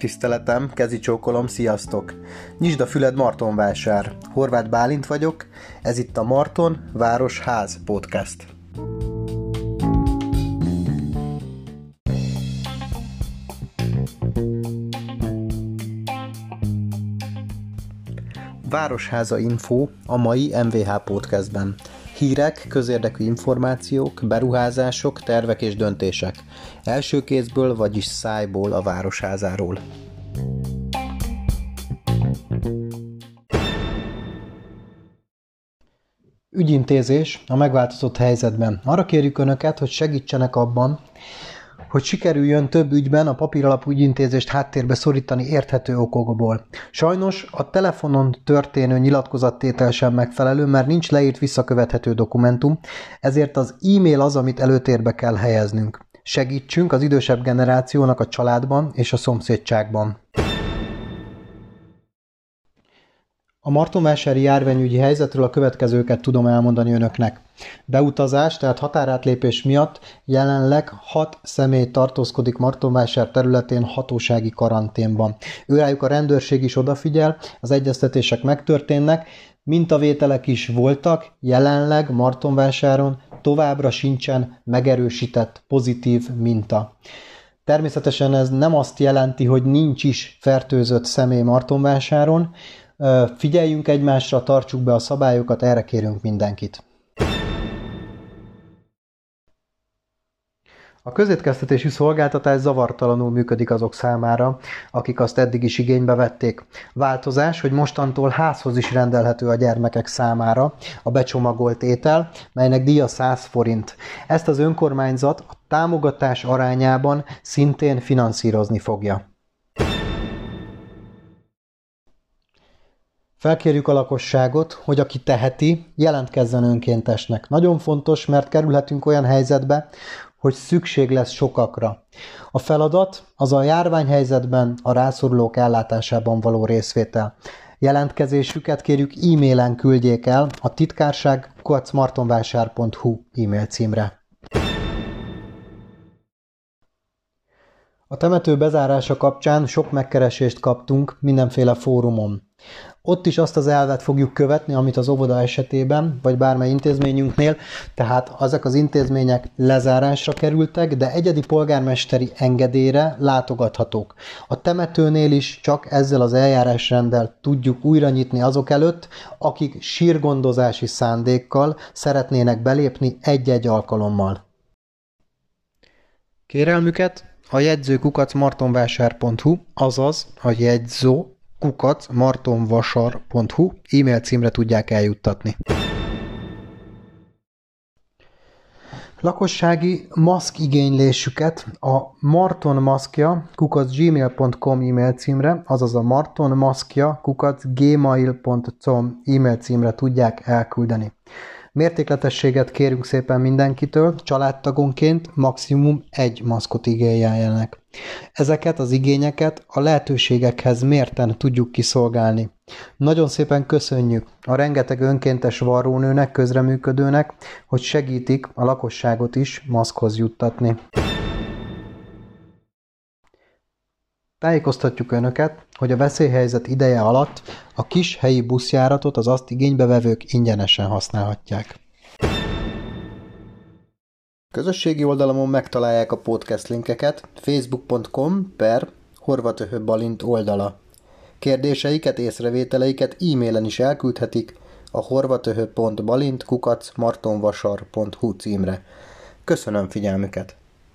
tiszteletem, kezi csókolom, sziasztok! Nyisd a füled Martonvásár. Horváth Bálint vagyok, ez itt a Marton Város Ház podcast. Városháza Info a mai MVH podcastben. Hírek, közérdekű információk, beruházások, tervek és döntések. Első kézből, vagyis szájból a városházáról. Ügyintézés a megváltozott helyzetben. Arra kérjük Önöket, hogy segítsenek abban, hogy sikerüljön több ügyben a papíralapú ügyintézést háttérbe szorítani érthető okokból. Sajnos a telefonon történő nyilatkozattétel sem megfelelő, mert nincs leírt visszakövethető dokumentum, ezért az e-mail az, amit előtérbe kell helyeznünk. Segítsünk az idősebb generációnak a családban és a szomszédságban. A martonvásári járványügyi helyzetről a következőket tudom elmondani önöknek. Beutazás, tehát határátlépés miatt jelenleg hat személy tartózkodik Martonvásár területén hatósági karanténban. Őrájuk a rendőrség is odafigyel, az egyeztetések megtörténnek, mintavételek is voltak, jelenleg Martonvásáron továbbra sincsen megerősített pozitív minta. Természetesen ez nem azt jelenti, hogy nincs is fertőzött személy Martonvásáron, Figyeljünk egymásra, tartsuk be a szabályokat, erre kérünk mindenkit. A közétkeztetési szolgáltatás zavartalanul működik azok számára, akik azt eddig is igénybe vették. Változás, hogy mostantól házhoz is rendelhető a gyermekek számára a becsomagolt étel, melynek díja 100 forint. Ezt az önkormányzat a támogatás arányában szintén finanszírozni fogja. Felkérjük a lakosságot, hogy aki teheti, jelentkezzen önkéntesnek. Nagyon fontos, mert kerülhetünk olyan helyzetbe, hogy szükség lesz sokakra. A feladat az a járványhelyzetben a rászorulók ellátásában való részvétel. Jelentkezésüket kérjük e-mailen küldjék el a titkárság kocmartonvásár.hu e-mail címre. A temető bezárása kapcsán sok megkeresést kaptunk mindenféle fórumon. Ott is azt az elvet fogjuk követni, amit az óvoda esetében, vagy bármely intézményünknél, tehát ezek az intézmények lezárásra kerültek, de egyedi polgármesteri engedélyre látogathatók. A temetőnél is csak ezzel az eljárásrenddel tudjuk újra nyitni azok előtt, akik sírgondozási szándékkal szeretnének belépni egy-egy alkalommal. Kérelmüket a jegyzőkukac martonvásár.hu, azaz a jegyzó kukac martonvasar.hu e-mail címre tudják eljuttatni. Lakossági maszk igénylésüket a martonmaszkja kukac gmail.com e-mail címre, azaz a martonmaszkja kukac gmail.com e-mail címre tudják elküldeni. Mértékletességet kérünk szépen mindenkitől, családtagonként maximum egy maszkot igényeljenek. Ezeket az igényeket a lehetőségekhez mérten tudjuk kiszolgálni. Nagyon szépen köszönjük a rengeteg önkéntes varrónőnek, közreműködőnek, hogy segítik a lakosságot is maszkhoz juttatni. Tájékoztatjuk Önöket, hogy a veszélyhelyzet ideje alatt a kis helyi buszjáratot az azt igénybevevők ingyenesen használhatják. Közösségi oldalamon megtalálják a podcast linkeket facebook.com per Horvatöhö Balint oldala. Kérdéseiket, észrevételeiket e-mailen is elküldhetik a horvatöhö.balint kukac martonvasar.hu címre. Köszönöm figyelmüket!